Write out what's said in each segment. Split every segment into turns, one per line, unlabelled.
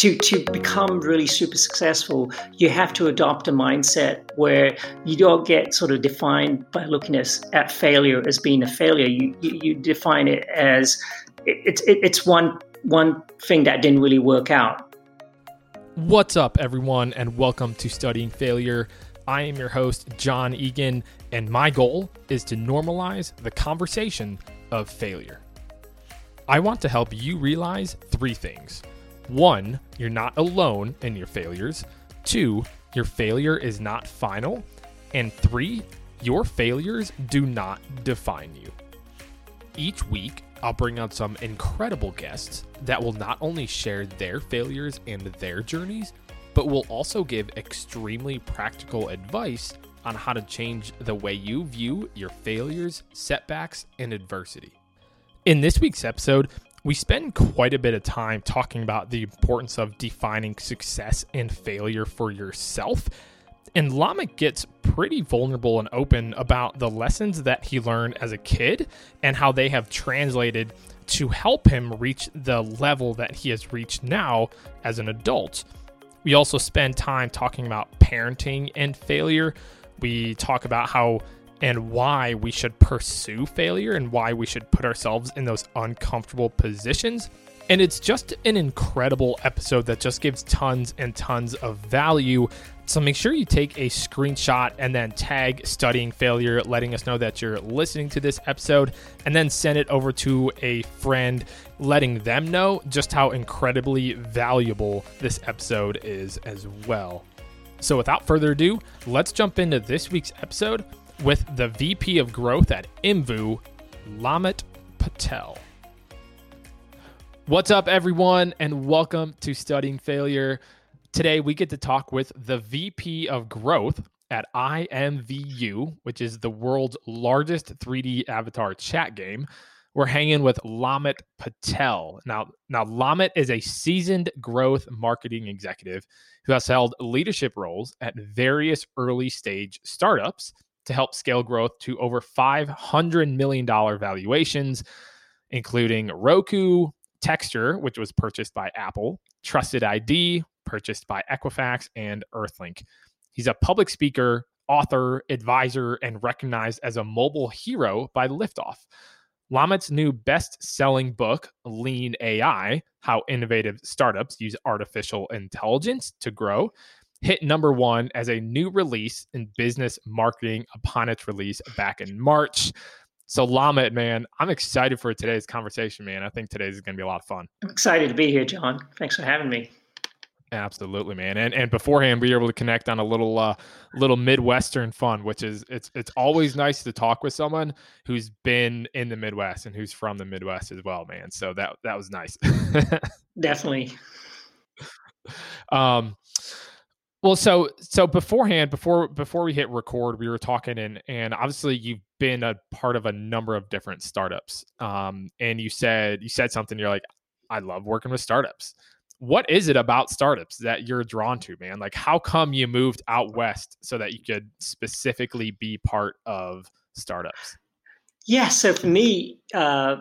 to to become really super successful, you have to adopt a mindset where you don't get sort of defined by looking at, at failure as being a failure. You you, you define it as it's it, it's one one thing that didn't really work out.
What's up, everyone, and welcome to Studying Failure. I am your host, John Egan, and my goal is to normalize the conversation of failure. I want to help you realize three things. One, you're not alone in your failures. Two, your failure is not final. And three, your failures do not define you. Each week, I'll bring on some incredible guests that will not only share their failures and their journeys, but will also give extremely practical advice on how to change the way you view your failures, setbacks, and adversity. In this week's episode, we spend quite a bit of time talking about the importance of defining success and failure for yourself. And Lomit gets pretty vulnerable and open about the lessons that he learned as a kid and how they have translated to help him reach the level that he has reached now as an adult. We also spend time talking about parenting and failure. We talk about how and why we should pursue failure and why we should put ourselves in those uncomfortable positions. And it's just an incredible episode that just gives tons and tons of value. So make sure you take a screenshot and then tag studying failure, letting us know that you're listening to this episode, and then send it over to a friend, letting them know just how incredibly valuable this episode is as well. So without further ado, let's jump into this week's episode with the VP of Growth at Imvu, Lomit Patel. What's up, everyone, and welcome to Studying Failure. Today, we get to talk with the VP of Growth at IMVU, which is the world's largest 3D avatar chat game. We're hanging with Lomit Patel. Now, now Lomit is a seasoned growth marketing executive who has held leadership roles at various early stage startups to help scale growth to over $500 million valuations, including Roku, Texture, which was purchased by Apple, Trusted ID, purchased by Equifax, and Earthlink. He's a public speaker, author, advisor, and recognized as a mobile hero by Liftoff. Lomit's new best selling book, Lean AI How Innovative Startups Use Artificial Intelligence to Grow, hit number one as a new release in business marketing upon its release back in March. So, Lomit, man, I'm excited for today's conversation, man. I think today's is going to be a lot of fun.
I'm excited to be here, John. Thanks for having me.
Absolutely, man. And and beforehand, we were able to connect on a little uh, little midwestern fun, which is it's it's always nice to talk with someone who's been in the Midwest and who's from the Midwest as well, man. So that that was nice.
Definitely.
Um, well, so so beforehand, before before we hit record, we were talking and and obviously you've been a part of a number of different startups. Um, and you said you said something. You're like, I love working with startups. What is it about startups that you're drawn to, man? Like, how come you moved out west so that you could specifically be part of startups?
Yeah. So for me, uh,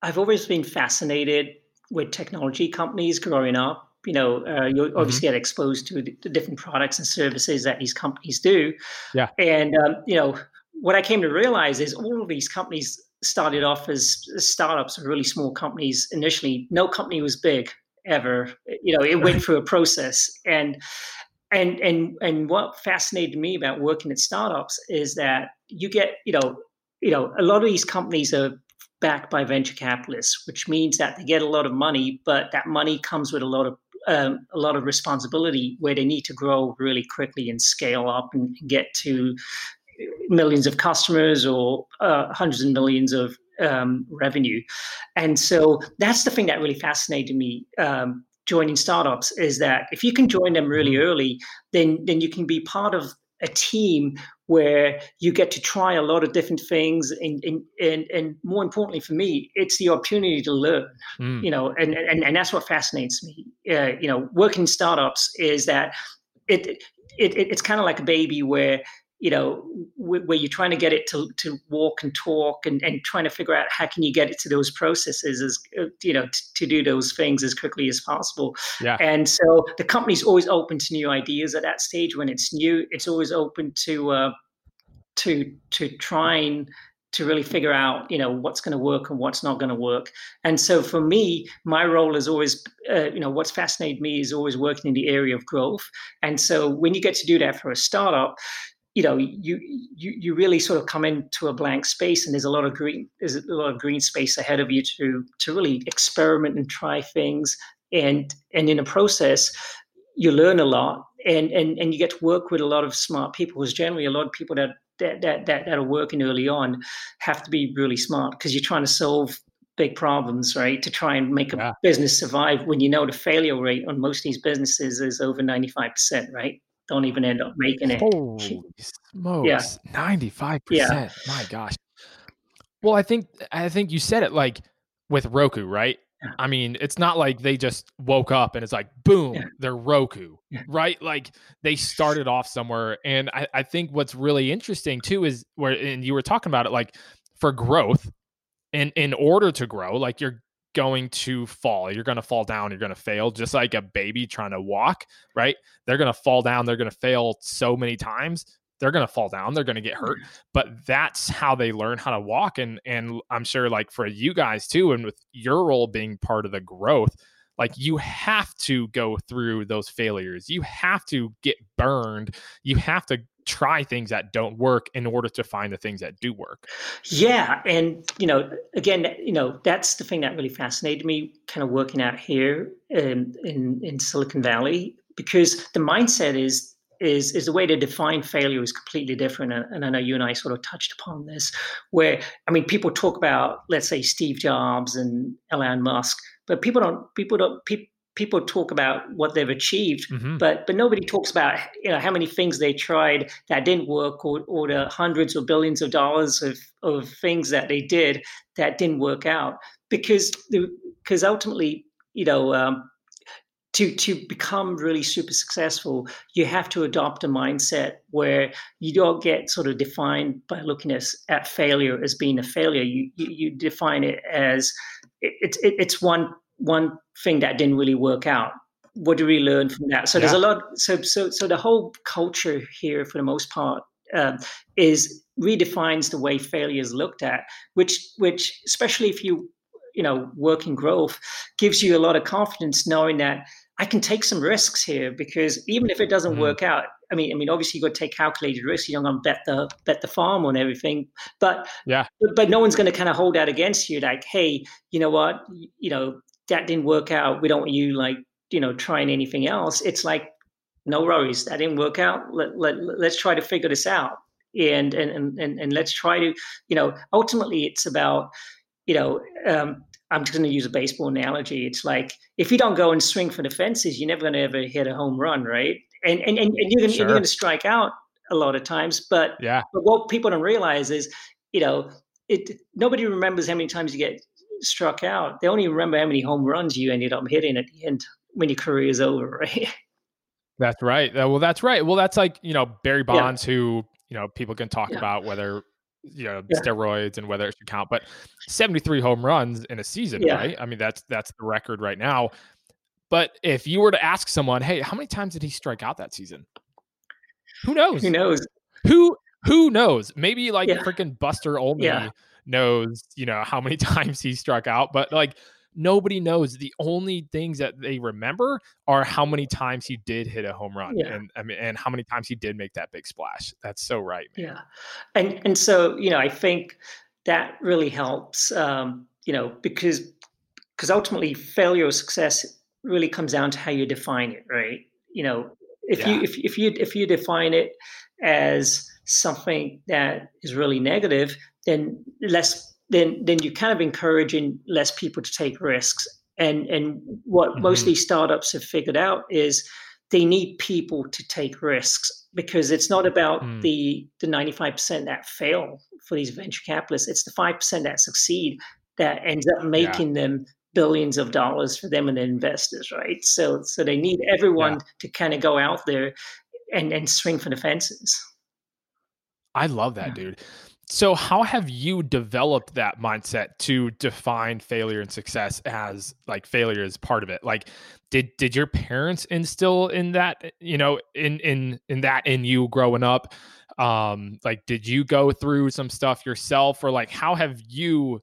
I've always been fascinated with technology companies growing up you know, uh, you obviously mm-hmm. get exposed to the, the, different products and services that these companies do.
Yeah.
And, um, you know, what I came to realize is all of these companies started off as startups or really small companies initially. No company was big ever. You know, it went through a process. And, and, and, and what fascinated me about working at startups is that you get, you know, you know, a lot of these companies are backed by venture capitalists, which means that they get a lot of money, but that money comes with a lot of um, a lot of responsibility where they need to grow really quickly and scale up and get to millions of customers or uh, hundreds of millions of um, revenue. And so that's the thing that really fascinated me um, joining startups is that if you can join them really early, then then you can be part of a team where you get to try a lot of different things and and and, and more importantly for me it's the opportunity to learn mm. you know and, and and that's what fascinates me uh, you know working startups is that it, it, it it's kind of like a baby where you know, where you're trying to get it to, to walk and talk and, and trying to figure out how can you get it to those processes as, uh, you know, t- to do those things as quickly as possible.
Yeah.
And so the company's always open to new ideas at that stage. When it's new, it's always open to, uh, to, to trying to really figure out you know what's going to work and what's not going to work and so for me my role is always uh, you know what's fascinated me is always working in the area of growth and so when you get to do that for a startup you know you you you really sort of come into a blank space and there's a lot of green there's a lot of green space ahead of you to to really experiment and try things. And and in a process you learn a lot and and and you get to work with a lot of smart people because generally a lot of people that that that that, that are working early on have to be really smart because you're trying to solve big problems right? To try and make a yeah. business survive when you know the failure rate on most of these businesses is over 95% right don't even end up making it.
Holy smokes. Yeah. 95%. Yeah. My gosh. Well, I think I think you said it like with Roku, right? Yeah. I mean, it's not like they just woke up and it's like, boom, yeah. they're Roku, yeah. right? Like they started off somewhere. And I, I think what's really interesting too is where, and you were talking about it, like for growth, and in order to grow, like you're going to fall. You're going to fall down. You're going to fail, just like a baby trying to walk, right? They're going to fall down. They're going to fail so many times. They're going to fall down. They're going to get hurt. But that's how they learn how to walk. And and I'm sure, like for you guys too, and with your role being part of the growth, like you have to go through those failures. You have to get burned. You have to try things that don't work in order to find the things that do work.
Yeah, and you know, again, you know, that's the thing that really fascinated me, kind of working out here in in, in Silicon Valley, because the mindset is is is the way to define failure is completely different and, and, i know you and i sort of touched upon this where i mean people talk about let's say steve jobs and elon musk but people don't people don't people people talk about what they've achieved, mm-hmm. but but nobody talks about you know how many things they tried that didn't work, or, or the hundreds or billions of dollars of of things that they did that didn't work out because because ultimately you know. Um, to, to become really super successful, you have to adopt a mindset where you don't get sort of defined by looking at, at failure as being a failure. You, you, you define it as it's it, it's one one thing that didn't really work out what do we learn from that so yeah. there's a lot so so so the whole culture here for the most part um, is redefines the way failure is looked at which which especially if you you know work in growth gives you a lot of confidence knowing that i can take some risks here because even if it doesn't mm-hmm. work out I mean, I mean, obviously you got to take calculated risks. You're not going to bet the bet the farm on everything, but
yeah,
but, no one's going to kind of hold that against you. Like, hey, you know what? You know, that didn't work out. We don't want you like, you know, trying anything else. It's like, no worries, that didn't work out. Let, let, let's try to figure this out. And, and, and, and let's try to, you know, ultimately it's about, you know, um, I'm just going to use a baseball analogy. It's like if you don't go and swing for the fences, you're never going to ever hit a home run, right? And and, and, you're going to strike out a lot of times. But
yeah,
but what people don't realize is, you know, it nobody remembers how many times you get struck out. They only remember how many home runs you ended up hitting at the end when your career is over, right?
That's right. Well, that's right. Well, that's like you know Barry Bonds, yeah. who you know people can talk yeah. about whether you know yeah. steroids and whether it should count, but 73 home runs in a season, right? I mean, that's that's the record right now. But if you were to ask someone, hey, how many times did he strike out that season? Who knows?
Who knows?
Who who knows? Maybe like freaking Buster Olney knows, you know, how many times he struck out, but like nobody knows. The only things that they remember are how many times he did hit a home run, yeah. and I mean, and how many times he did make that big splash. That's so right.
Man. Yeah, and and so you know, I think that really helps. Um, you know, because because ultimately, failure or success really comes down to how you define it, right? You know, if yeah. you if if you if you define it as something that is really negative, then less then then you're kind of encouraging less people to take risks. And and what mm-hmm. most of these startups have figured out is they need people to take risks because it's not about mm. the the 95% that fail for these venture capitalists. It's the 5% that succeed that ends up making yeah. them billions of dollars for them and their investors, right? So so they need everyone yeah. to kind of go out there and, and swing for the fences.
I love that, yeah. dude. So, how have you developed that mindset to define failure and success as like failure is part of it? Like, did did your parents instill in that, you know, in in in that in you growing up? Um, like, did you go through some stuff yourself, or like, how have you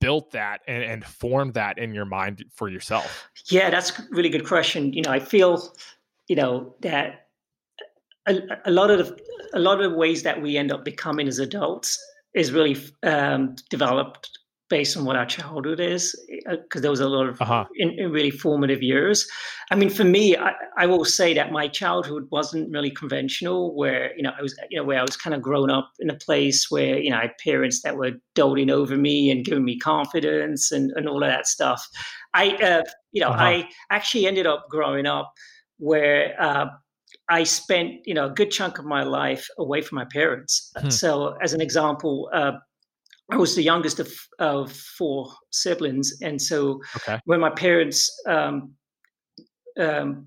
built that and, and formed that in your mind for yourself?
Yeah, that's a really good question. You know, I feel, you know, that a, a lot of the, a lot of the ways that we end up becoming as adults is really um, developed based on what our childhood is because uh, there was a lot of uh-huh. in, in, really formative years i mean for me I, I, will say that my childhood wasn't really conventional where you know i was you know where i was kind of grown up in a place where you know i had parents that were doting over me and giving me confidence and, and all of that stuff i uh, you know uh-huh. i actually ended up growing up where uh, I spent, you know, a good chunk of my life away from my parents. Hmm. So, as an example, uh, I was the youngest of, of four siblings, and so okay. when my parents um, um,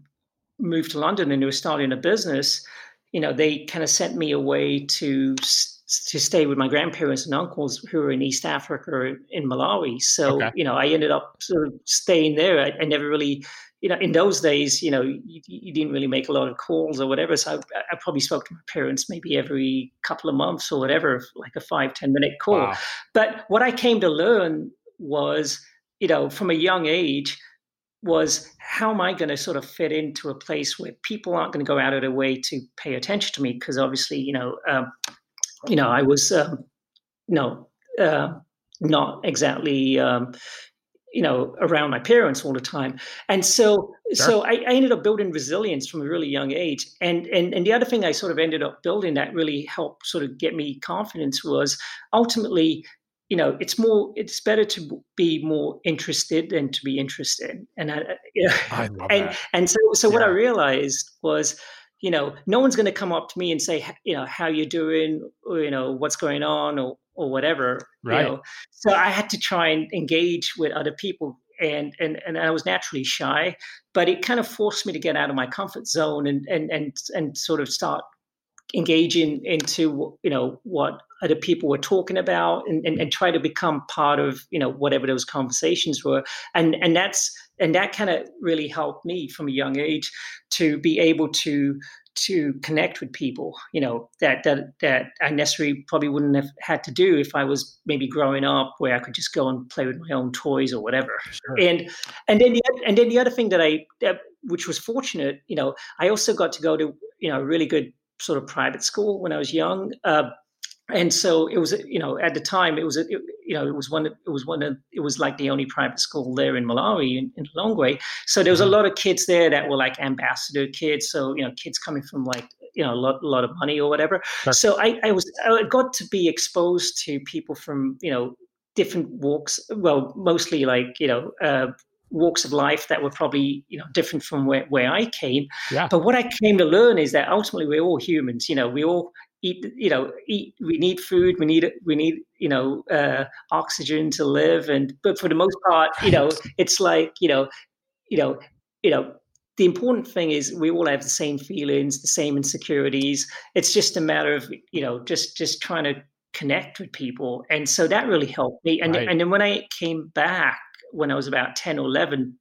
moved to London and they were starting a business, you know, they kind of sent me away to to stay with my grandparents and uncles who were in East Africa in Malawi. So, okay. you know, I ended up sort of staying there. I, I never really you know, in those days, you know, you, you, didn't really make a lot of calls or whatever. So I, I, probably spoke to my parents maybe every couple of months or whatever, like a five ten minute call. Wow. But what I came to learn was, you know, from a young age, was how am I going to sort of fit into a place where people aren't going to go out of their way to pay attention to me? Because obviously, you know, um, you know, I was, um, you know, uh, not exactly, um, you know around my parents all the time and so sure. so I, I, ended up building resilience from a really young age and and and the other thing i sort of ended up building that really helped sort of get me confidence was ultimately you know it's more it's better to be more interested than to be interested and I, you know, I love and that. and so so yeah. what i realized was you know no one's going to come up to me and say you know how you doing or, you know what's going on or or whatever. Right. You know? So I had to try and engage with other people and and and I was naturally shy, but it kind of forced me to get out of my comfort zone and and and and sort of start engaging into you know what other people were talking about and, and, and try to become part of you know whatever those conversations were and and that's and that kind of really helped me from a young age to be able to to connect with people, you know, that that that I necessarily probably wouldn't have had to do if I was maybe growing up where I could just go and play with my own toys or whatever. Sure. And and then the and then the other thing that I that, which was fortunate, you know, I also got to go to you know a really good sort of private school when I was young. Uh, and so it was you know at the time it was a, it, you know it was one it was one of it was like the only private school there in Malawi in, in Lilongwe so there was a mm-hmm. lot of kids there that were like ambassador kids so you know kids coming from like you know a lot, a lot of money or whatever so I, I was I got to be exposed to people from you know different walks well mostly like you know uh, walks of life that were probably you know different from where, where I came. Yeah. But what I came to learn is that ultimately we're all humans. You know, we all eat you know eat we need food we need we need you know uh, oxygen to live. And but for the most part you know it's like you know you know you know the important thing is we all have the same feelings the same insecurities. It's just a matter of you know just just trying to connect with people. And so that really helped me. And right. and then when i came back when i was about 10 or 11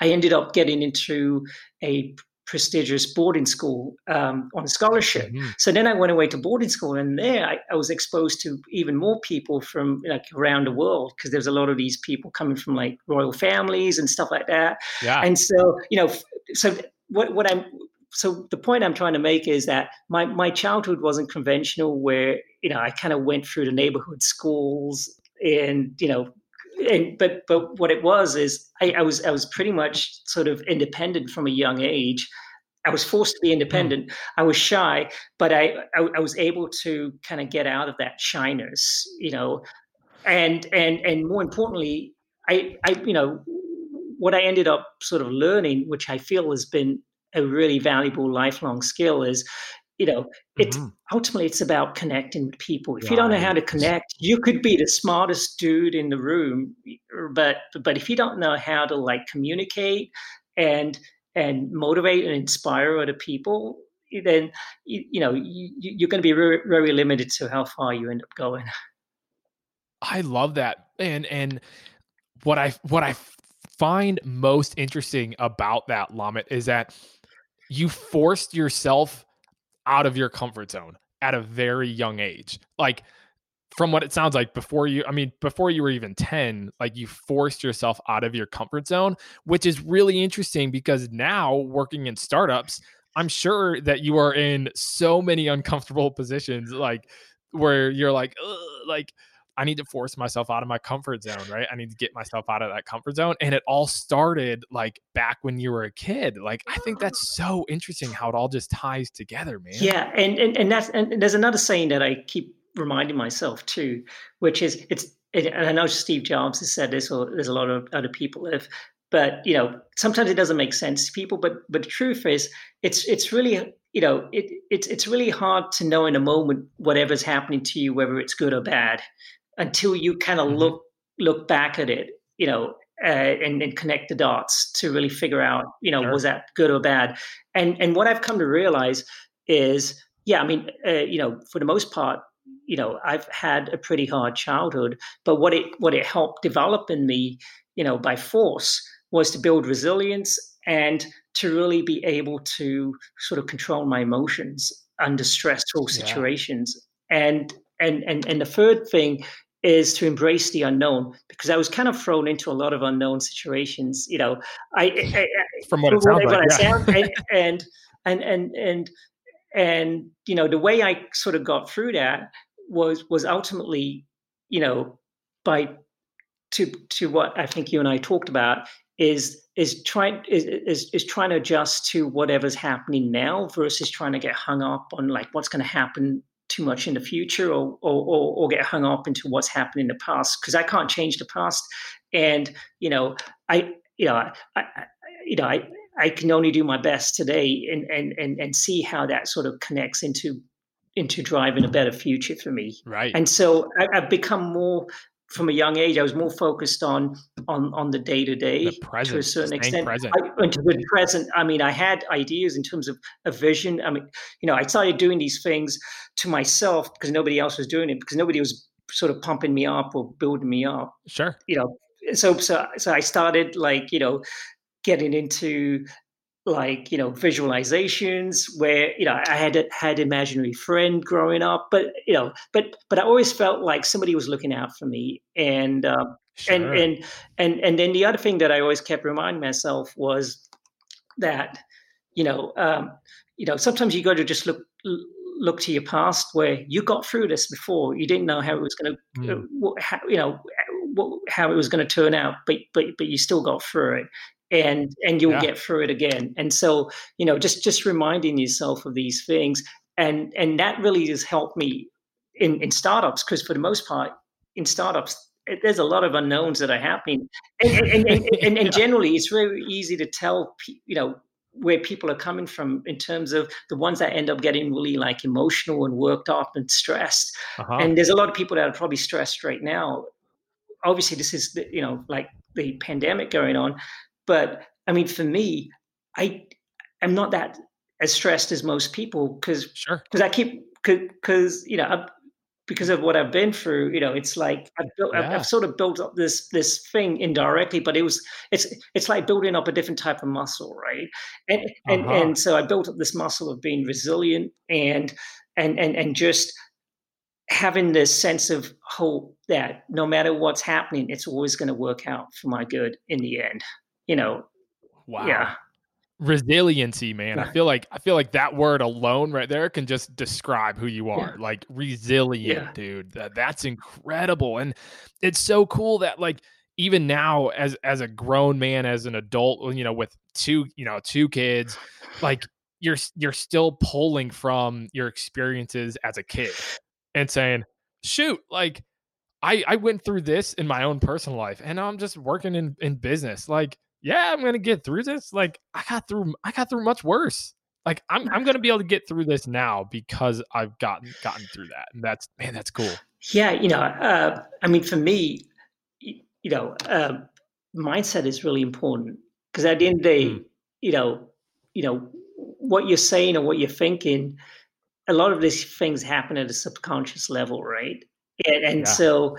I ended up getting into a prestigious boarding school um, on scholarship. Mm-hmm. So then I went away to boarding school, and there I, I was exposed to even more people from like around the world because there's a lot of these people coming from like royal families and stuff like that. Yeah. And so you know, so what what I'm so the point I'm trying to make is that my my childhood wasn't conventional, where you know I kind of went through the neighborhood schools and you know and but but what it was is I, I, was I was pretty much sort of independent from a young age. I was forced to be independent. Mm. I was shy, but I, I, I was able to kind of get out of that shyness, you know, and and and more importantly, I I you know what I ended up sort of learning, which I feel has been a really valuable lifelong skill, is you know it's mm-hmm. ultimately it's about connecting with people if right. you don't know how to connect you could be the smartest dude in the room but but if you don't know how to like communicate and and motivate and inspire other people then you, you know you, you're going to be very, very limited to how far you end up going.
I love that, and and what I what I find most interesting about that Lomit is that you forced yourself out of your comfort zone at a very young age. Like from what it sounds like before you i mean before you were even 10 like you forced yourself out of your comfort zone which is really interesting because now working in startups i'm sure that you are in so many uncomfortable positions like where you're like like I need to force myself out of my comfort zone, right? I need to get myself out of that comfort zone. And it all started like back when you were a kid. Like I think mm. that's so interesting how it all just ties together, man.
Yeah. And and, and that's and there's another saying that I keep reminding myself too, which is it's and I know Steve Jobs has said this, or there's a lot of other people have, but you know, sometimes it doesn't make sense to people. But but the truth is, it's it's really you know, it, it's it's really hard to know in a moment whatever's happening to you, whether it's good or bad until you kind of mm-hmm. look look back at it, you know, uh, and, and connect the dots to really figure out, you know, sure. was that good or bad? And and what I've come to realize is, yeah, I mean, uh, you know, for the most part, you know, I've had a pretty hard childhood, but what it what it helped develop in me, you know, by force was to build resilience and to really be able to sort of control my emotions under stressful situations. Yeah. And and and and the third thing is to embrace the unknown because I was kind of thrown into a lot of unknown situations. You know, I, I, I
from what it sounds like, yeah.
sound, and, and and and and you know the way I sort of got through that was was ultimately, you know, by to to what I think you and I talked about is is trying is, is is trying to adjust to whatever's happening now versus trying to get hung up on like what's going to happen too much in the future or, or, or, get hung up into what's happened in the past because I can't change the past. And, you know, I, you know, I, I you know, I, I can only do my best today and, and, and, and see how that sort of connects into, into driving a better future for me.
Right.
And so I, I've become more from a young age, I was more focused on on on the day to day to a certain extent. Present. I, into the present, I mean, I had ideas in terms of a vision. I mean, you know, I started doing these things to myself because nobody else was doing it because nobody was sort of pumping me up or building me up.
Sure.
You know, so so so I started like you know getting into like you know visualizations where you know i had had imaginary friend growing up but you know but but i always felt like somebody was looking out for me and uh, sure. and and and and then the other thing that i always kept reminding myself was that you know um, you know sometimes you got to just look look to your past where you got through this before you didn't know how it was going to mm. you know how it was going to turn out but but but you still got through it and and you'll yeah. get through it again. And so you know just just reminding yourself of these things and and that really has helped me in in startups because for the most part in startups there's a lot of unknowns that are happening. And and, and, and, and generally it's very easy to tell you know where people are coming from in terms of the ones that end up getting really like emotional and worked up and stressed. Uh-huh. and there's a lot of people that are probably stressed right now. Obviously this is you know like the pandemic going on but I mean, for me, I am not that as stressed as most people because
sure.
because I keep because you know I, because of what I've been through. You know, it's like I've, built, yeah. I've, I've, sort of built up this this thing indirectly, but it was it's it's like building up a different type of muscle, right? And and uh-huh. and so I built up this muscle of being resilient and and and and just having this sense of hope that no matter what's happening, it's always going to work out for my good in the end you know,
wow.
Yeah.
Resiliency, man. I feel like I feel like that word alone right there can just describe who you are. Yeah. Like resilient, yeah. dude. That, that's incredible. And it's so cool that like even now as as a grown man as an adult, you know, with two, you know, two kids, like you're you're still pulling from your experiences as a kid and saying, "Shoot, like I I went through this in my own personal life and I'm just working in in business. Like yeah, I'm gonna get through this. Like I got through, I got through much worse. Like I'm, I'm gonna be able to get through this now because I've gotten gotten through that, and that's man, that's cool.
Yeah, you know, uh, I mean, for me, you know, uh, mindset is really important because at the end of the day, mm. you know, you know, what you're saying or what you're thinking, a lot of these things happen at a subconscious level, right? And, and yeah. so,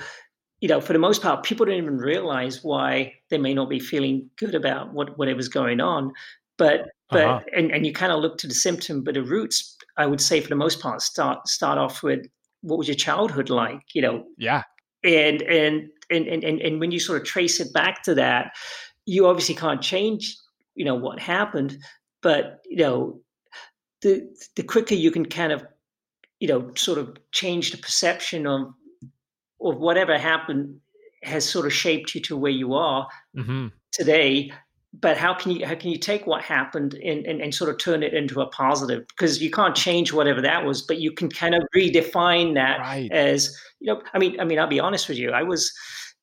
you know, for the most part, people don't even realize why they may not be feeling good about what whatever's going on. But but uh-huh. and, and you kind of look to the symptom, but the roots, I would say, for the most part, start start off with what was your childhood like? You know,
yeah,
and and and and and when you sort of trace it back to that, you obviously can't change, you know, what happened, but you know, the the quicker you can kind of, you know, sort of change the perception of of whatever happened has sort of shaped you to where you are mm-hmm. today but how can you how can you take what happened and, and, and sort of turn it into a positive because you can't change whatever that was but you can kind of redefine that right. as you know i mean i mean i'll be honest with you i was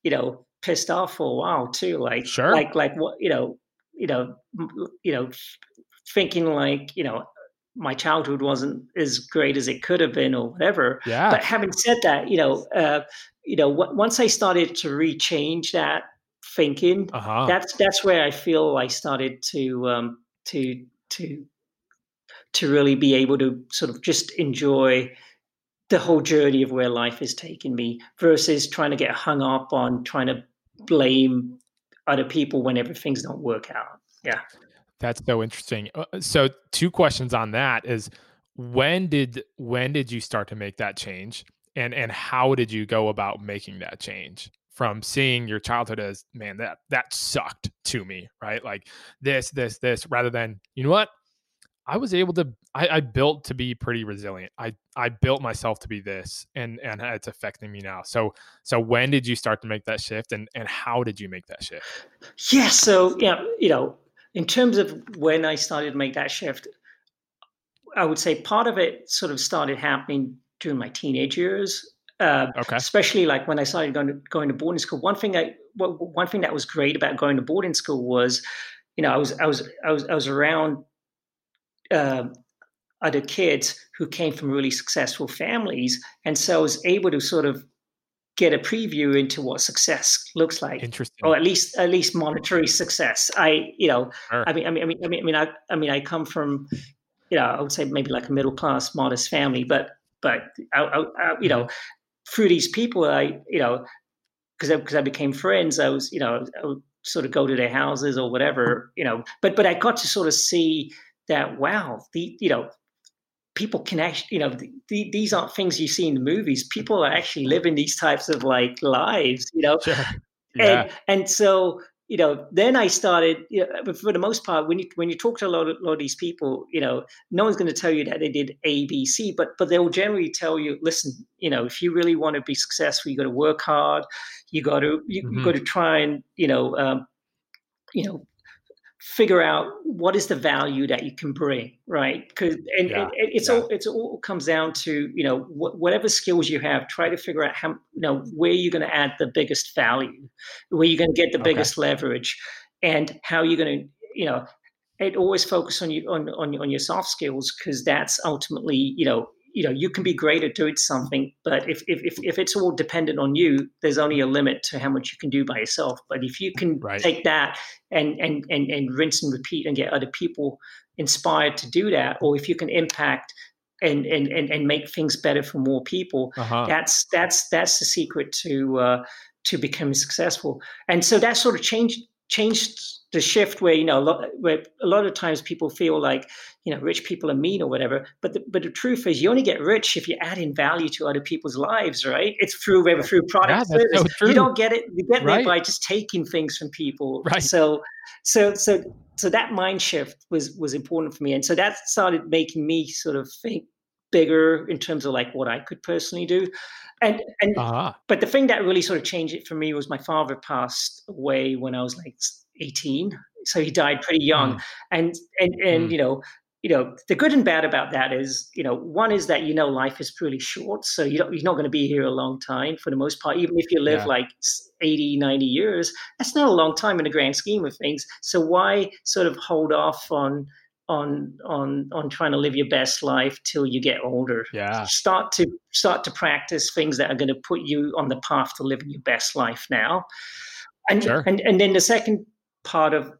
you know pissed off for a while too like
sure.
like like what you know you know you know thinking like you know my childhood wasn't as great as it could have been or whatever
yeah
but having said that you know uh you know once i started to rechange that thinking. Uh-huh. That's that's where I feel I started to um, to to to really be able to sort of just enjoy the whole journey of where life is taking me versus trying to get hung up on trying to blame other people whenever things don't work out. Yeah.
That's so interesting. Uh, so two questions on that is when did when did you start to make that change and and how did you go about making that change? from seeing your childhood as man that that sucked to me right? Like this this this rather than you know what? I was able to I, I built to be pretty resilient. I i built myself to be this and and it's affecting me now. So so when did you start to make that shift and and how did you make that shift?
Yeah so yeah you know in terms of when i started to make that shift i would say part of it sort of started happening during my teenage years uh, okay. Especially like when I started going to, going to boarding school. One thing I one thing that was great about going to boarding school was, you know, I was I was I was I was around uh, other kids who came from really successful families, and so I was able to sort of get a preview into what success looks like.
Interesting.
Or at least at least monetary success. I you know sure. I mean I mean I mean I mean I mean I, I mean I come from you know I would say maybe like a middle class modest family, but but I, I, I, you know mm-hmm through these people, I, you know, because I, because I became friends, I was, you know, I would sort of go to their houses or whatever, you know, but, but I got to sort of see that, wow, the, you know, people can actually, you know, the, the, these aren't things you see in the movies. People are actually living these types of like lives, you know? Sure. Yeah. And, and so, you know, then I started. You know, for the most part, when you when you talk to a lot of, a lot of these people, you know, no one's going to tell you that they did A, B, C, but but they'll generally tell you, listen, you know, if you really want to be successful, you got to work hard. You got to you, mm-hmm. you got to try and you know, um, you know, figure out what is the value that you can bring right because and, yeah. and, it's yeah. all it's all comes down to you know wh- whatever skills you have try to figure out how you know where you're going to add the biggest value where you're going to get the okay. biggest leverage and how you're going to you know it always focus on you on on, on your soft skills because that's ultimately you know you know you can be great at doing something but if, if if it's all dependent on you there's only a limit to how much you can do by yourself but if you can right. take that and and and and rinse and repeat and get other people inspired to do that or if you can impact and and and, and make things better for more people uh-huh. that's that's that's the secret to uh to becoming successful and so that sort of changed changed the shift where you know a lot, where a lot of times people feel like you know rich people are mean or whatever but the, but the truth is you only get rich if you add in value to other people's lives right? It's through through product yeah, service so you don't get it you get right. it by just taking things from people.
Right.
So so so so that mind shift was was important for me. And so that started making me sort of think bigger in terms of like what I could personally do. And and uh-huh. but the thing that really sort of changed it for me was my father passed away when I was like 18. So he died pretty young. Mm. And and and mm. you know, you know, the good and bad about that is, you know, one is that you know life is pretty short. So you don't, you're not going to be here a long time for the most part. Even if you live yeah. like 80, 90 years, that's not a long time in the grand scheme of things. So why sort of hold off on on on on trying to live your best life till you get older.
Yeah.
Start to start to practice things that are going to put you on the path to living your best life now. And
sure.
and and then the second part of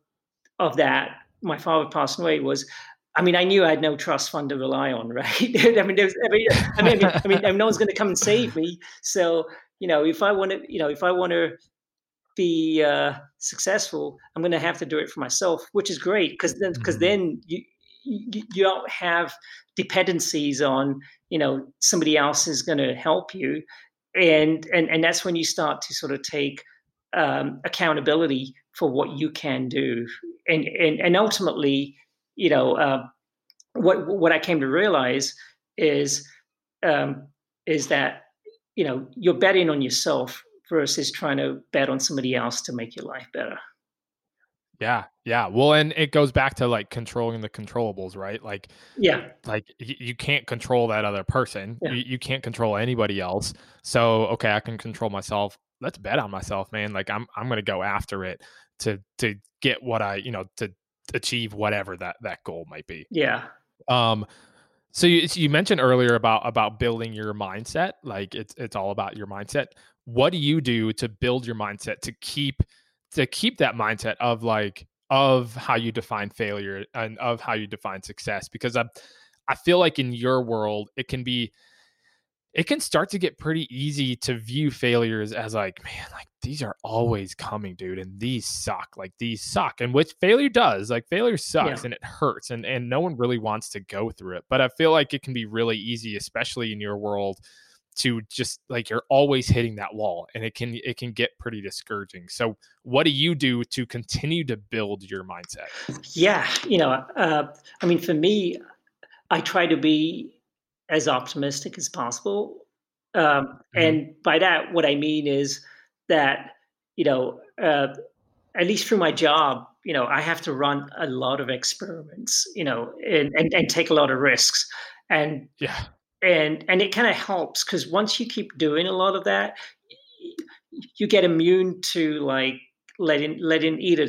of that, my father passing away was I mean, I knew I had no trust fund to rely on, right? I mean, was, I mean, I mean, I mean, I mean, no one's going to come and save me. So, you know, if I want to, you know, if I want to be uh, successful, I'm going to have to do it for myself, which is great because then, because mm-hmm. then you, you you don't have dependencies on, you know, somebody else is going to help you, and and and that's when you start to sort of take um, accountability for what you can do, and and and ultimately you know, uh, what what I came to realize is um, is that you know you're betting on yourself versus trying to bet on somebody else to make your life better.
Yeah, yeah. Well, and it goes back to like controlling the controllables, right? Like,
yeah,
like you can't control that other person. Yeah. You, you can't control anybody else. So, okay, I can control myself. Let's bet on myself, man. Like, I'm I'm gonna go after it to to get what I, you know, to achieve whatever that that goal might be.
Yeah.
Um so you, you mentioned earlier about about building your mindset, like it's it's all about your mindset. What do you do to build your mindset to keep to keep that mindset of like of how you define failure and of how you define success because I I feel like in your world it can be it can start to get pretty easy to view failures as like, man, like these are always coming, dude, and these suck. Like these suck. And which failure does, like failure sucks yeah. and it hurts and and no one really wants to go through it. But I feel like it can be really easy, especially in your world, to just like you're always hitting that wall and it can it can get pretty discouraging. So what do you do to continue to build your mindset?
Yeah, you know, uh, I mean for me, I try to be as optimistic as possible. Um, mm-hmm. And by that, what I mean is that, you know, uh, at least through my job, you know, I have to run a lot of experiments, you know, and, and, and take a lot of risks. And
yeah.
And and it kind of helps because once you keep doing a lot of that, you get immune to like letting letting either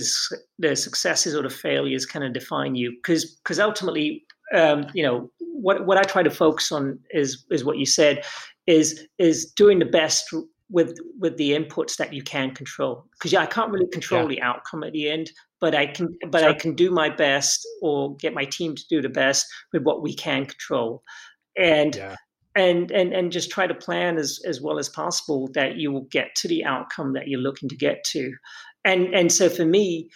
the successes or the failures kind of define you because because ultimately um, you know what what I try to focus on is is what you said is is doing the best with with the inputs that you can control because yeah I can't really control yeah. the outcome at the end but I can but sure. I can do my best or get my team to do the best with what we can control and yeah. and and and just try to plan as as well as possible that you will get to the outcome that you're looking to get to and and so for me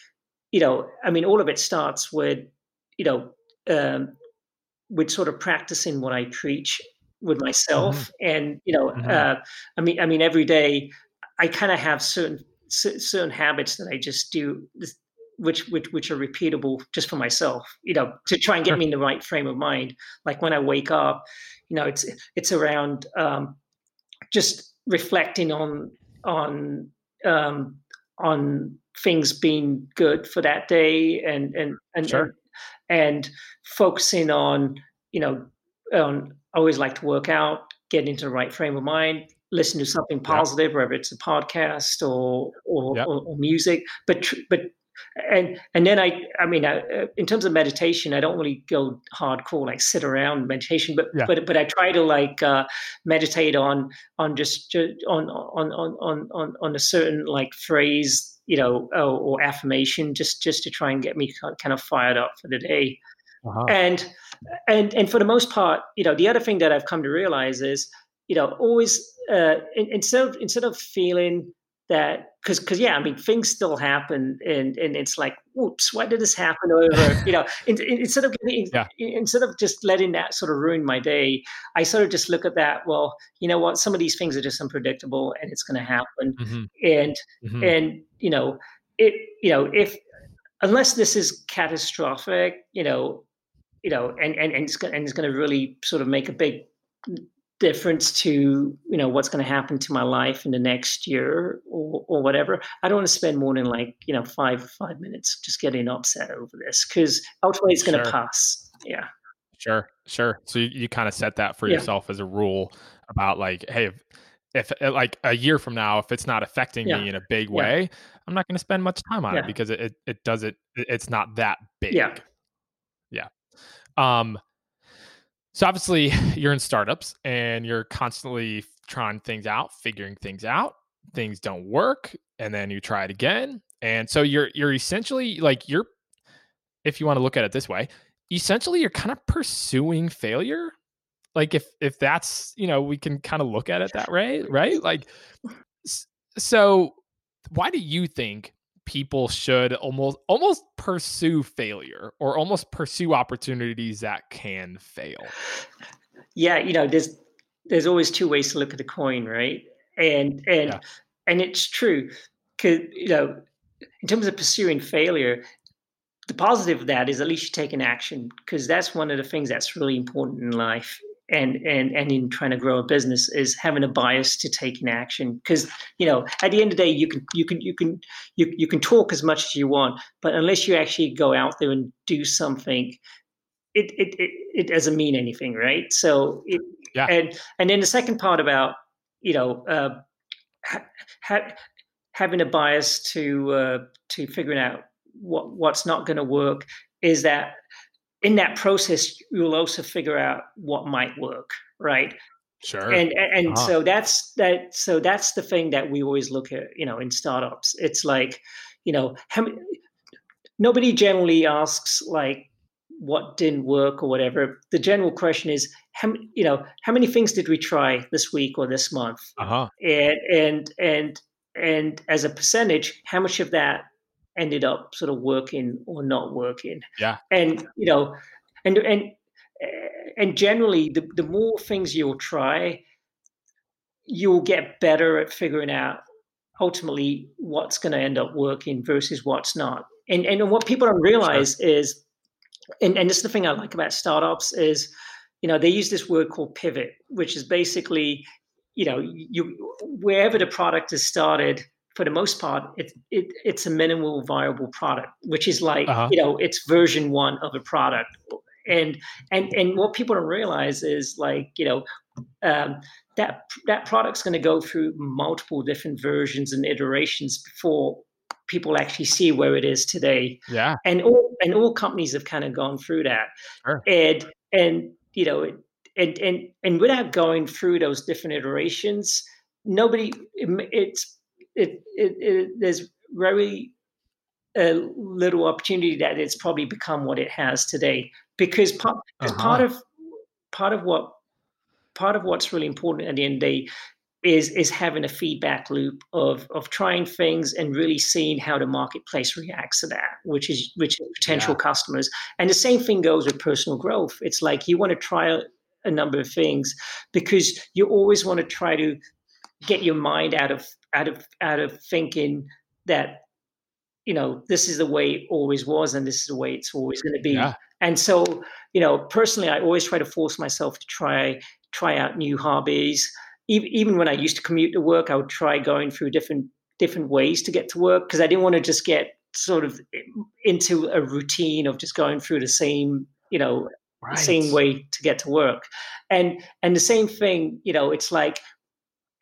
you know I mean all of it starts with you know um, with sort of practicing what I preach with myself. Mm-hmm. And you know, mm-hmm. uh, I mean, I mean, every day I kind of have certain certain habits that I just do. Which, which which are repeatable just for myself, you know, to try and get me in the right frame of mind. Like when I wake up, you know, it's it's around um, just reflecting on on um, on things being good for that day and and and, sure. and and focusing on, you know, on i always like to work out, get into the right frame of mind, listen to something positive, whether it's a podcast or or, yep. or, or music. But but and and then I I mean I, uh, in terms of meditation I don't really go hardcore like sit around meditation but yeah. but but I try to like uh, meditate on on just, on on on on on a certain like phrase you know, or, or, affirmation, just just to try and get me kind of fired up for the day. Uh-huh. And and and for the most part, you know, the other thing that I've come to realize is, you know, always uh, instead of instead of feeling that because because yeah i mean things still happen and and it's like whoops why did this happen over you know in, in, instead of getting, yeah. instead of just letting that sort of ruin my day i sort of just look at that well you know what some of these things are just unpredictable and it's going to happen mm-hmm. and mm-hmm. and you know it you know if unless this is catastrophic you know you know and and, and it's going and it's going to really sort of make a big difference to you know what's going to happen to my life in the next year or, or whatever i don't want to spend more than like you know five five minutes just getting upset over this because ultimately it's going to sure. pass yeah
sure sure so you, you kind of set that for yeah. yourself as a rule about like hey if, if uh, like a year from now if it's not affecting yeah. me in a big way yeah. i'm not going to spend much time on it because it, it, it does it it's not that big
yeah
yeah um so obviously you're in startups and you're constantly trying things out, figuring things out. Things don't work and then you try it again. And so you're you're essentially like you're if you want to look at it this way, essentially you're kind of pursuing failure like if if that's you know we can kind of look at it that way right like so why do you think people should almost almost pursue failure or almost pursue opportunities that can fail.
Yeah you know there's there's always two ways to look at the coin right? And and yeah. and it's true because you know in terms of pursuing failure the positive of that is at least you're taking action because that's one of the things that's really important in life and and and in trying to grow a business is having a bias to taking action. Because you know at the end of the day you can you can you can you, you can talk as much as you want but unless you actually go out there and do something it it it, it doesn't mean anything right? So it, yeah. and and then the second part about you know uh, ha, ha, having a bias to uh, to figuring out what what's not going to work is that in that process you'll also figure out what might work right?
Sure.
And and uh-huh. so that's that so that's the thing that we always look at you know in startups. It's like you know how many, nobody generally asks like what didn't work or whatever. The general question is how you know how many things did we try this week or this month?
Uh-huh.
and and and and as a percentage how much of that ended up sort of working or not working.
Yeah.
And you know, and and and generally, the the more things you'll try, you'll get better at figuring out ultimately what's going to end up working versus what's not. And and what people don't realize sure. is, and and this is the thing I like about startups is, you know, they use this word called pivot, which is basically, you know, you wherever the product is started for the most part, it, it, it's a minimal viable product, which is like uh-huh. you know it's version one of a product, and and and what people don't realize is like you know um, that that product's going to go through multiple different versions and iterations before people actually see where it is today.
Yeah,
and all and all companies have kind of gone through that,
sure.
and and you know and and and without going through those different iterations, nobody it's it, it, it there's very uh, little opportunity that it's probably become what it has today because part, uh-huh. part of part of what part of what's really important at the end of the day is is having a feedback loop of of trying things and really seeing how the marketplace reacts to that which is which is potential yeah. customers and the same thing goes with personal growth it's like you want to try a, a number of things because you always want to try to get your mind out of out of out of thinking that you know this is the way it always was and this is the way it's always going to be yeah. and so you know personally i always try to force myself to try try out new hobbies even, even when i used to commute to work i would try going through different different ways to get to work because i didn't want to just get sort of eh, into a routine of just going through the same you know right. same way to get to work and and the same thing you know it's like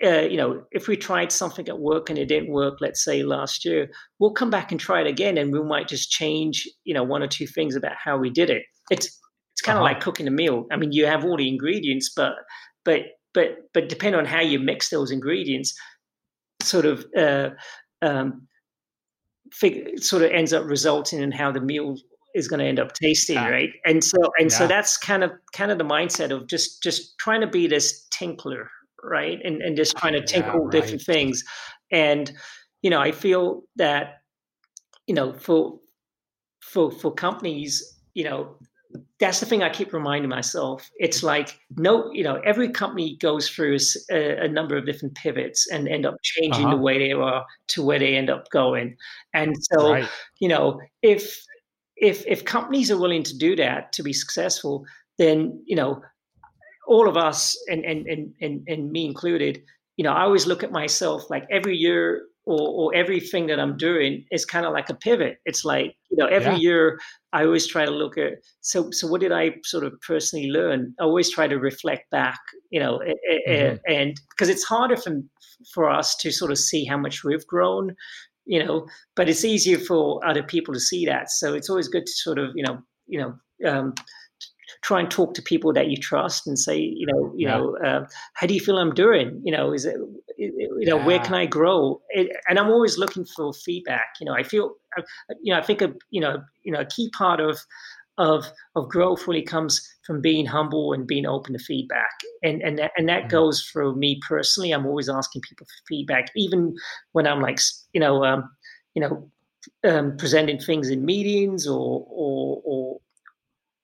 uh, you know, if we tried something at work and it didn't work, let's say last year, we'll come back and try it again, and we might just change, you know, one or two things about how we did it. It's it's kind of uh-huh. like cooking a meal. I mean, you have all the ingredients, but but but but depending on how you mix those ingredients, sort of uh, um, fig- sort of ends up resulting in how the meal is going to end up tasting, yeah. right? And so and yeah. so that's kind of kind of the mindset of just just trying to be this tinkler, right? And and just trying to tinkle yeah, right. different things. And you know, I feel that you know for for for companies, you know, that's the thing I keep reminding myself. It's like no, you know, every company goes through a, a number of different pivots and end up changing uh-huh. the way they are to where they end up going. And so, right. you know, if if if companies are willing to do that to be successful, then you know all of us and, and and and and me included you know i always look at myself like every year or, or everything that i'm doing is kind of like a pivot it's like you know every yeah. year i always try to look at so so what did i sort of personally learn i always try to reflect back you know mm-hmm. and because it's harder for for us to sort of see how much we've grown you know but it's easier for other people to see that so it's always good to sort of you know you know um, try and talk to people that you trust and say, you know, you yeah. know, uh, how do you feel I'm doing? You know, is it, you know, yeah. where can I grow? It, and I'm always looking for feedback. You know, I feel, uh, you know, I think a, you know, you know, a key part of of of growth really comes from being humble and being open to feedback and and that, and that mm-hmm. goes for me personally i'm always asking people for feedback even when i'm like you know um, you know um, presenting things in meetings or or or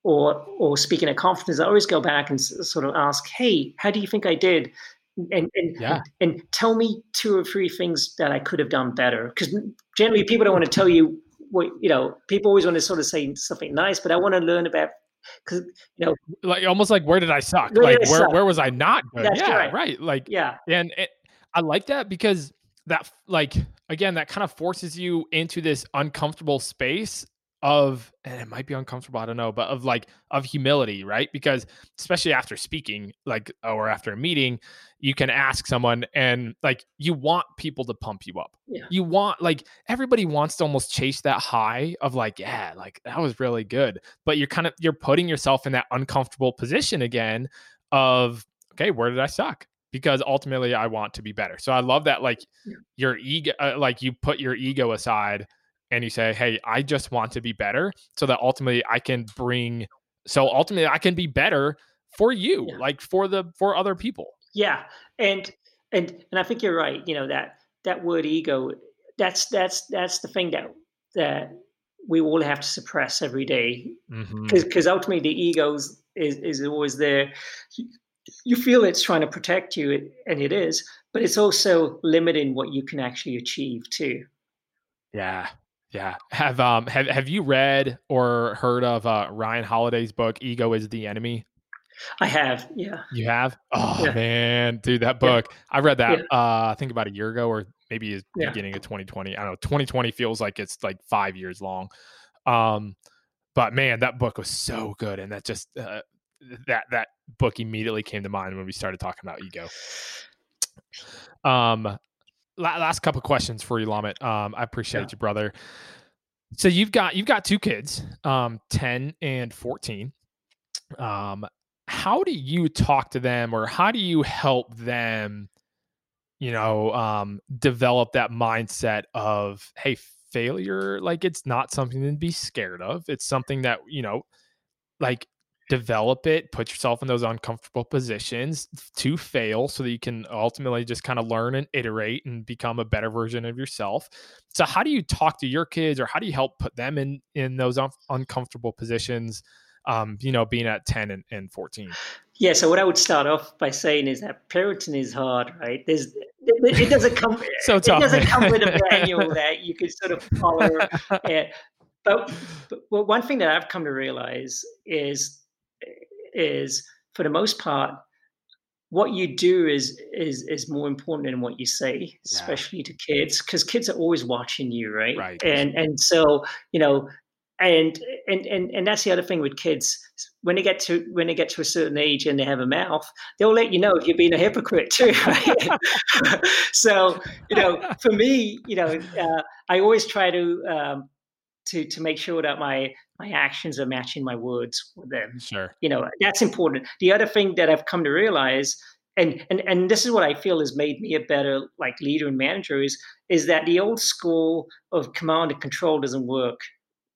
or or speaking at conferences i always go back and sort of ask hey how do you think i did and and, yeah. and, and tell me two or three things that i could have done better because generally people don't want to tell you what you know people always want to sort of say something nice but i want to learn about because you know
like almost like where did i suck where like I where, suck? where was i not good
That's
yeah
right.
right like
yeah
and it, i like that because that like again that kind of forces you into this uncomfortable space of and it might be uncomfortable i don't know but of like of humility right? Because especially after speaking like or after a meeting you can ask someone and like you want people to pump you up.
Yeah.
you want like everybody wants to almost chase that high of like yeah like that was really good. But you're kind of you're putting yourself in that uncomfortable position again of okay where did i suck? Because ultimately i want to be better. So i love that like yeah. your ego uh, like you put your ego aside and you say, Hey, I just want to be better so that ultimately I can bring, so ultimately I can be better for you, yeah. like for the, for other people.
Yeah. And, and, and I think you're right. You know, that, that word ego, that's, that's, that's the thing that, that we all have to suppress every day. Because mm-hmm. ultimately the ego is, is always there. You feel it's trying to protect you, and it is, but it's also limiting what you can actually achieve too.
Yeah, yeah. Have um have have you read or heard of uh Ryan Holiday's book Ego is the Enemy?
I have, yeah.
You have? Oh yeah. man, dude, that book. Yeah. I read that yeah. uh I think about a year ago or maybe beginning of 2020. I don't know. 2020 feels like it's like 5 years long. Um but man, that book was so good and that just uh, that that book immediately came to mind when we started talking about ego. Um last couple questions for you, Lomit. Um, I appreciate yeah. you, brother. So you've got you've got two kids, um, ten and fourteen. Um, how do you talk to them, or how do you help them? You know, um, develop that mindset of hey, failure. Like it's not something to be scared of. It's something that you know, like develop it, put yourself in those uncomfortable positions to fail so that you can ultimately just kind of learn and iterate and become a better version of yourself. So how do you talk to your kids or how do you help put them in in those un- uncomfortable positions um, you know, being at 10 and, and 14?
Yeah, so what I would start off by saying is that parenting is hard, right? There's it, it doesn't come
so tough,
it doesn't come with a manual that you can sort of follow. but, but one thing that I've come to realize is is for the most part what you do is is is more important than what you say especially to kids because kids are always watching you right?
right
and and so you know and and and and that's the other thing with kids when they get to when they get to a certain age and they have a mouth they'll let you know if you're being a hypocrite too right? so you know for me you know uh, i always try to um, to to make sure that my my actions are matching my words with them.
Sure.
You know, that's important. The other thing that I've come to realize and and and this is what I feel has made me a better like leader and manager is is that the old school of command and control doesn't work.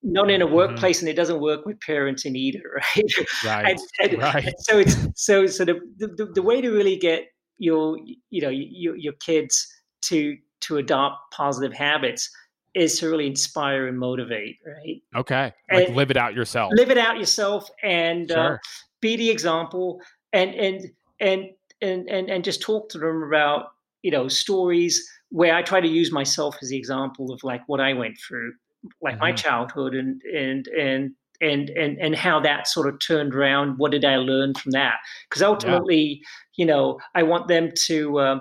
Not in a mm-hmm. workplace, mm-hmm. and it doesn't work with parenting either, right?
Right.
and, and,
right.
so it's so so the, the the way to really get your you know your your kids to to adopt positive habits is to really inspire and motivate, right?
Okay. Like and live it out yourself.
Live it out yourself and uh,
sure. uh,
be the example and and and and and and just talk to them about, you know, stories where I try to use myself as the example of like what I went through, like mm-hmm. my childhood and and and and and and how that sort of turned around. What did I learn from that? Because ultimately, yeah. you know, I want them to. Uh,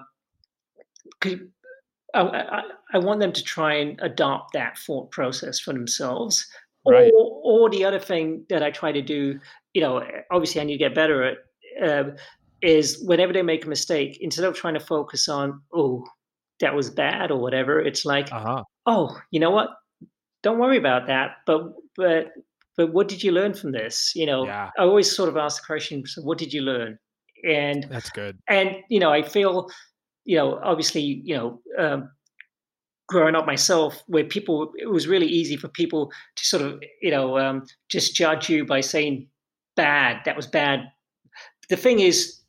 I, I, want them to try and adopt that thought process for themselves.
Right.
Or, or the other thing that I try to do, you know, obviously I need to get better at, uh, is whenever they make a mistake, instead of trying to focus on, oh, that was bad or whatever, it's like,
uh-huh.
oh, you know what? Don't worry about that. But but but what did you learn from this? You know,
yeah.
I always sort of ask the question, so what did you learn? And
that's good.
And you know, I feel you know, obviously, you know, um, growing up myself where people it was really easy for people to sort of you know um, just judge you by saying bad that was bad the thing is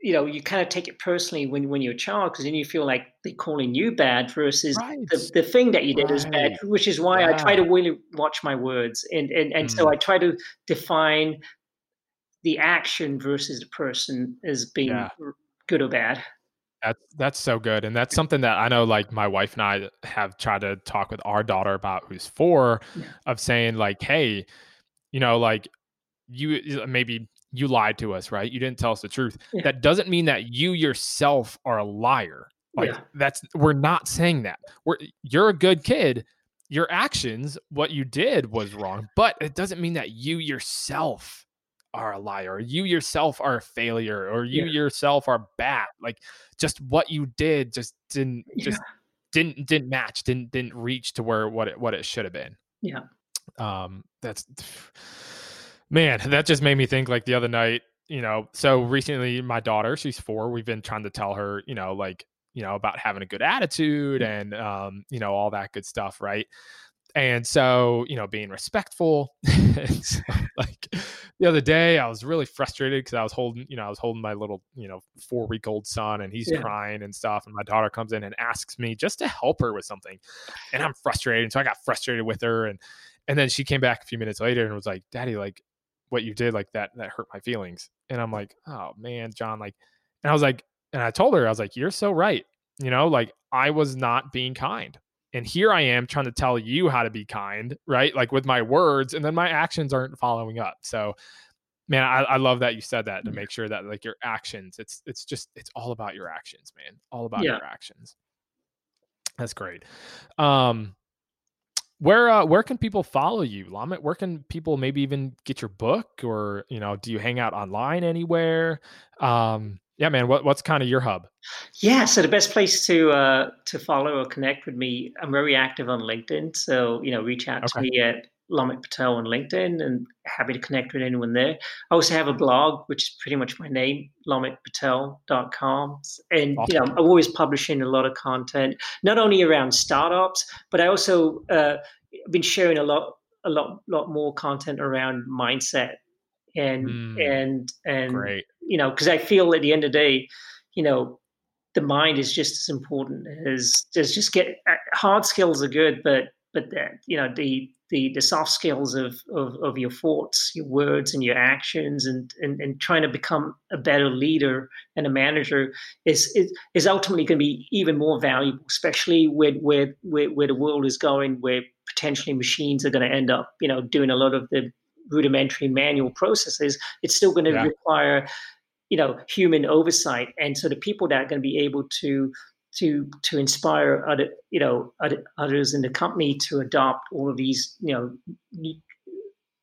you know you kind of take it personally when when you're a child because then you feel like they're calling you bad versus right. the, the thing that you did right. is bad which is why i try to really watch my words and and, and mm. so i try to define the action versus the person as being yeah. good or bad
that's that's so good, and that's something that I know. Like my wife and I have tried to talk with our daughter about, who's four, yeah. of saying like, "Hey, you know, like you uh, maybe you lied to us, right? You didn't tell us the truth. Yeah. That doesn't mean that you yourself are a liar. Like yeah. that's we're not saying that. We're you're a good kid. Your actions, what you did was wrong, but it doesn't mean that you yourself are a liar you yourself are a failure or you yeah. yourself are bad. Like just what you did just didn't just didn't didn't match, didn't didn't reach to where what it what it should have been.
Yeah.
Um that's Man, that just made me think like the other night, you know, so recently my daughter, she's four, we've been trying to tell her, you know, like, you know, about having a good attitude mm. and, um, you know, all that good stuff. Right. And so, you know, being respectful. so, like the other day, I was really frustrated because I was holding, you know, I was holding my little, you know, four week old son and he's yeah. crying and stuff. And my daughter comes in and asks me just to help her with something. And I'm frustrated. And so I got frustrated with her. And, and then she came back a few minutes later and was like, Daddy, like, what you did like that that hurt my feelings and i'm like oh man john like and i was like and i told her i was like you're so right you know like i was not being kind and here i am trying to tell you how to be kind right like with my words and then my actions aren't following up so man I, I love that you said that to make sure that like your actions it's it's just it's all about your actions man all about yeah. your actions that's great um where uh, where can people follow you, Lomit? Where can people maybe even get your book, or you know, do you hang out online anywhere? Um, yeah, man. What what's kind of your hub?
Yeah, so the best place to uh, to follow or connect with me, I'm very active on LinkedIn. So you know, reach out okay. to me at Lomit Patel on LinkedIn and happy to connect with anyone there. I also have a blog, which is pretty much my name, lomitpatel.com. And, awesome. you know, I'm always publishing a lot of content, not only around startups, but I also uh, been sharing a lot, a lot, lot more content around mindset and, mm, and, and, great. you know, because I feel at the end of the day, you know, the mind is just as important as, as just get uh, hard skills are good, but, but that, you know, the, the the soft skills of, of, of your thoughts, your words, and your actions, and, and and trying to become a better leader and a manager is is, is ultimately going to be even more valuable, especially with where, where where the world is going, where potentially machines are going to end up, you know, doing a lot of the rudimentary manual processes. It's still going to yeah. require, you know, human oversight, and so the people that are going to be able to to to inspire other you know other, others in the company to adopt all of these you know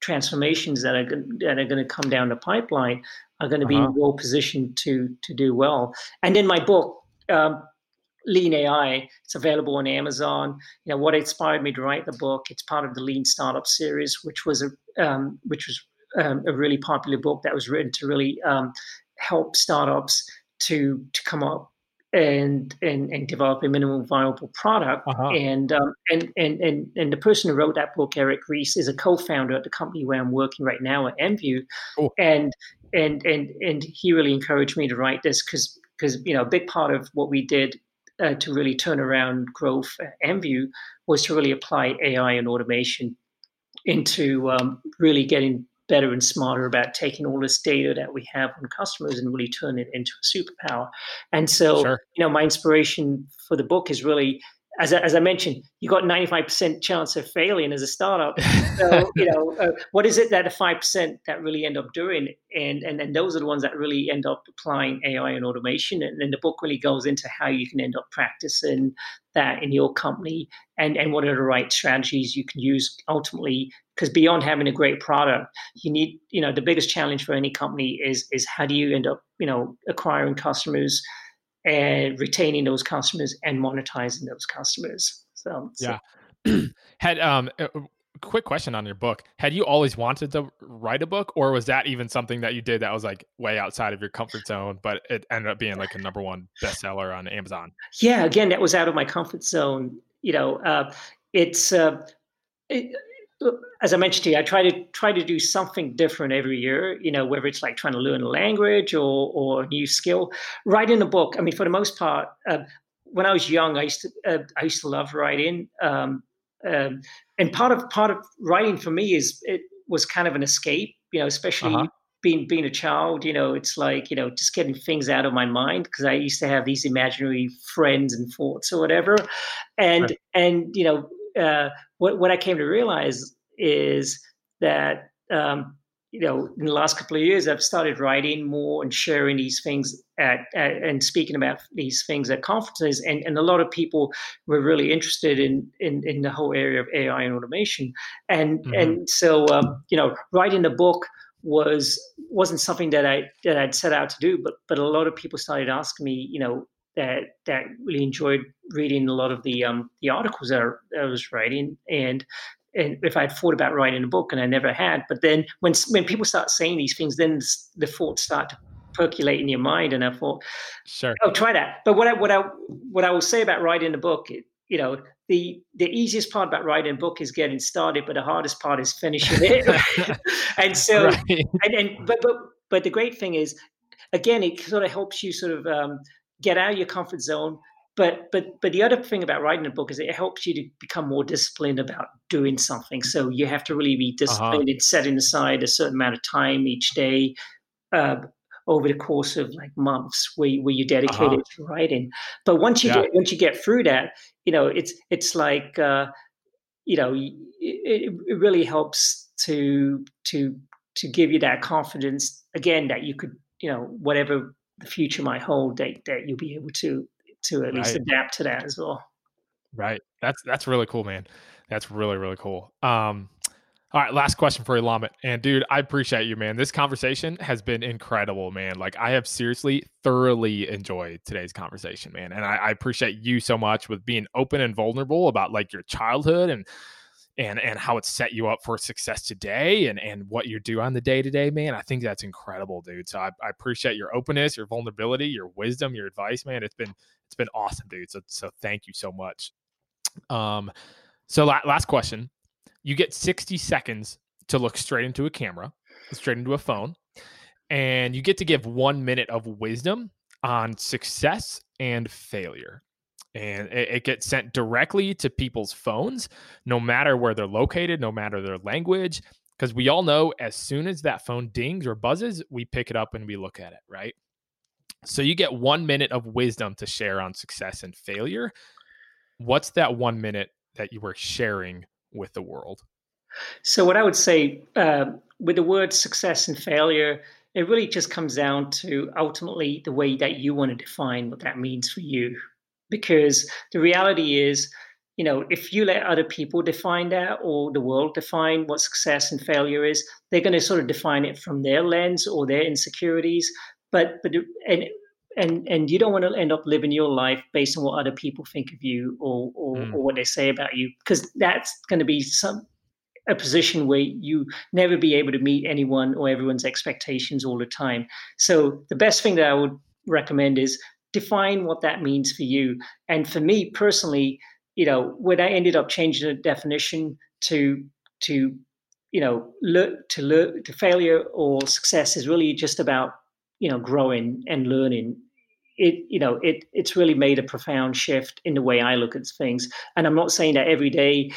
transformations that are that are going to come down the pipeline are going to be uh-huh. well positioned to to do well. And in my book, um, Lean AI, it's available on Amazon. You know what inspired me to write the book. It's part of the Lean Startup series, which was a um, which was um, a really popular book that was written to really um, help startups to to come up and and and develop a minimum viable product. Uh-huh. And, um, and and and and the person who wrote that book, Eric Ries, is a co-founder at the company where I'm working right now at IMVU, oh. and and and and he really encouraged me to write this because because you know a big part of what we did uh, to really turn around growth at IMVU was to really apply AI and automation into um, really getting better and smarter about taking all this data that we have on customers and really turn it into a superpower. And so, sure. you know, my inspiration for the book is really as I, as I mentioned, you got 95% chance of failing as a startup. So, you know, uh, what is it that the 5% that really end up doing? And, and, and those are the ones that really end up applying AI and automation. And then the book really goes into how you can end up practicing that in your company and, and what are the right strategies you can use ultimately. Because beyond having a great product, you need, you know, the biggest challenge for any company is, is how do you end up, you know, acquiring customers – and retaining those customers and monetizing those customers. So
yeah, had um, uh, quick question on your book. Had you always wanted to write a book, or was that even something that you did that was like way outside of your comfort zone, but it ended up being like a number one bestseller on Amazon?
Yeah, again, that was out of my comfort zone. You know, uh, it's uh, it, as I mentioned to you, I try to try to do something different every year. You know, whether it's like trying to learn a language or or a new skill. Writing a book. I mean, for the most part, uh, when I was young, I used to uh, I used to love writing. Um, um, and part of part of writing for me is it was kind of an escape, you know, especially uh-huh. being being a child. You know, it's like you know just getting things out of my mind because I used to have these imaginary friends and thoughts or whatever, and right. and you know uh, what what I came to realize is that um, you know, in the last couple of years, I've started writing more and sharing these things at, at, and speaking about these things at conferences. And, and a lot of people were really interested in, in, in the whole area of AI and automation. And, mm-hmm. and so, um, you know, writing the book was, wasn't something that I, that I'd set out to do, but, but a lot of people started asking me, you know, that, that really enjoyed reading a lot of the, um, the articles that I, I was writing. And and if I'd thought about writing a book, and I never had. But then when when people start saying these things, then the thoughts start to percolate in your mind, and I thought,
sure,
oh, try that. But what I what I what I will say about writing a book, you know, the the easiest part about writing a book is getting started, but the hardest part is finishing it. and so, right. and, and but but but the great thing is, again, it sort of helps you sort of um, get out of your comfort zone but but but the other thing about writing a book is it helps you to become more disciplined about doing something so you have to really be uh-huh. disciplined uh-huh. in setting aside a certain amount of time each day uh, over the course of like months where, where you dedicate uh-huh. to writing but once you yeah. get once you get through that you know it's it's like uh, you know it, it really helps to to to give you that confidence again that you could you know whatever the future might hold that, that you'll be able to to at least adapt to that as well.
Right. That's that's really cool, man. That's really really cool. Um, all right, last question for you, Lomit. And dude, I appreciate you, man. This conversation has been incredible, man. Like I have seriously thoroughly enjoyed today's conversation, man. And I, I appreciate you so much with being open and vulnerable about like your childhood and and and how it set you up for success today and and what you do on the day to day man i think that's incredible dude. So I, I, appreciate your openness your vulnerability your wisdom your advice man. It's been it's been awesome dude. So so thank you so much. Um so la- last question. You get 60 seconds to look straight into a camera straight into a phone and you get to give one minute of wisdom on success and failure and it, it, gets sent directly to people's phones, no matter where they're located, no matter their language. Because we all know as soon as that phone dings or buzzes, we pick it up and we look at it, right? So you get one minute of wisdom to share on success and failure. What's that one minute that you were sharing with the world?
So, what I would say uh, with the word success and failure, it really just comes down to ultimately the way that you want to define what that means for you, because the reality is you know if you let other people define that or the world define what success and failure is they're going to sort of define it from their lens or their insecurities but but and and and you don't want to end up living your life based on what other people think of you or or, mm. or what they say about you because that's going to be some a position where you never be able to meet anyone or everyone's expectations all the time so the best thing that i would recommend is define what that means for you. And for me personally, you know, when I ended up changing the definition to to you know look to learn to failure or success is really just about you know growing and learning. It you know it it's really made a profound shift in the way i look at things. And i'm not saying that every day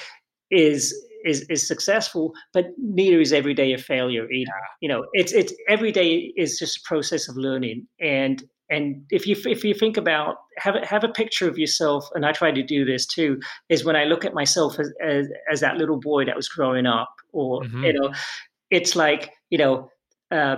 is is is successful but neither is every day a failure either. You know it's it's every day is just a process of learning. And and if you if you think about have a, have a picture of yourself and i try to do this too is when i look at myself as as, as that little boy that was growing up or mm-hmm. you know it's like you know uh,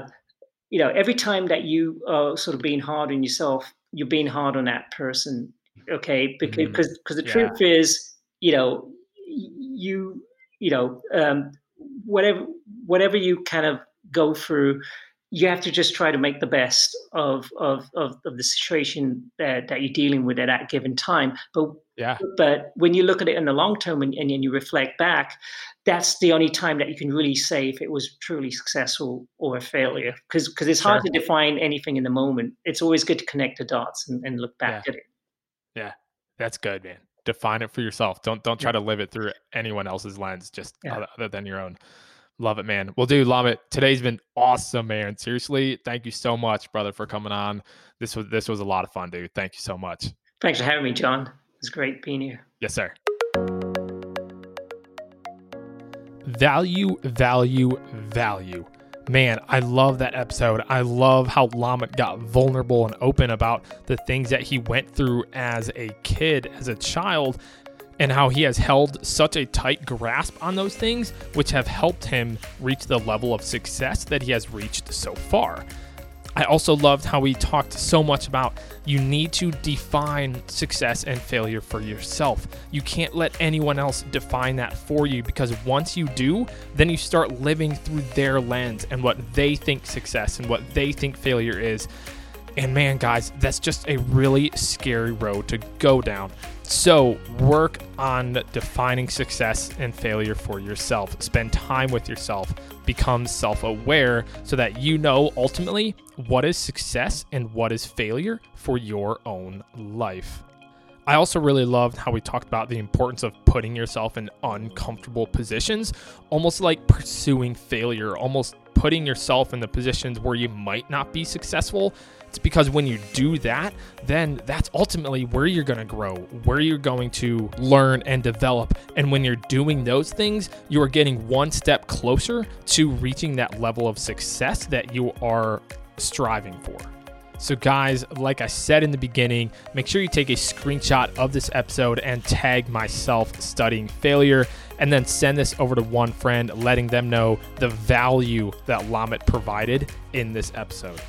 you know every time that you are sort of being hard on yourself you're being hard on that person okay because because mm-hmm. the yeah. truth is you know you you know um, whatever whatever you kind of go through you have to just try to make the best of of of, of the situation that, that you're dealing with at that given time. But
yeah,
but when you look at it in the long term and, and you reflect back, that's the only time that you can really say if it was truly successful or a failure. Because because it's hard to define anything in the moment. It's always good to connect the dots and, and look back
yeah.
at it.
Yeah, that's good, man. Define it for yourself. Don't don't try to live it through anyone else's lens, just yeah. other than your own. Love it, man. Well, dude, love it. Today's been awesome, man. Seriously, thank you so much, brother, for coming on. This was this was a lot of fun, dude. Thank you so much.
Thanks for having me, John. It's great being here.
Yes, sir. Value, value, value. Man, I love that episode. I love how Lomit got vulnerable and open about the things that he went through as a kid, as a child, and how he has held such a tight grasp on those things, which have helped him reach the level of success that he has reached so far. I also loved how he talked so much about you need to define success and failure for yourself. You can't let anyone else define that for you because once you do, then you start living through their lens and what they think success and what they think failure is. And man, guys, that's just a really scary road to go down. So, work on defining success and failure for yourself. Spend time with yourself. Become self aware so that you know ultimately what is success and what is failure for your own life. I also really loved how we talked about the importance of putting yourself in uncomfortable positions, almost like pursuing failure, almost putting yourself in the positions where you might not be successful it's because when you do that, then that's ultimately where you're going to grow, where you're going to learn and develop. And when you're doing those things, you are getting one step closer to reaching that level of success that you are striving for. So, guys, like I said in the beginning, make sure you take a screenshot of this episode and tag myself studying failure, and then send this over to one friend, letting them know the value that Lomit provided in this episode.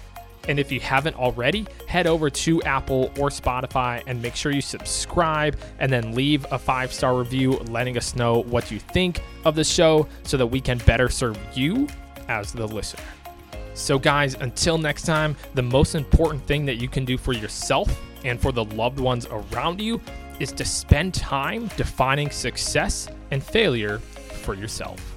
And if you haven't already, head over to Apple or Spotify and make sure you subscribe and then leave a five star review letting us know what you think of the show so that we can better serve you as the listener. So, guys, until next time, the most important thing that you can do for yourself and for the loved ones around you is to spend time defining success and failure for yourself.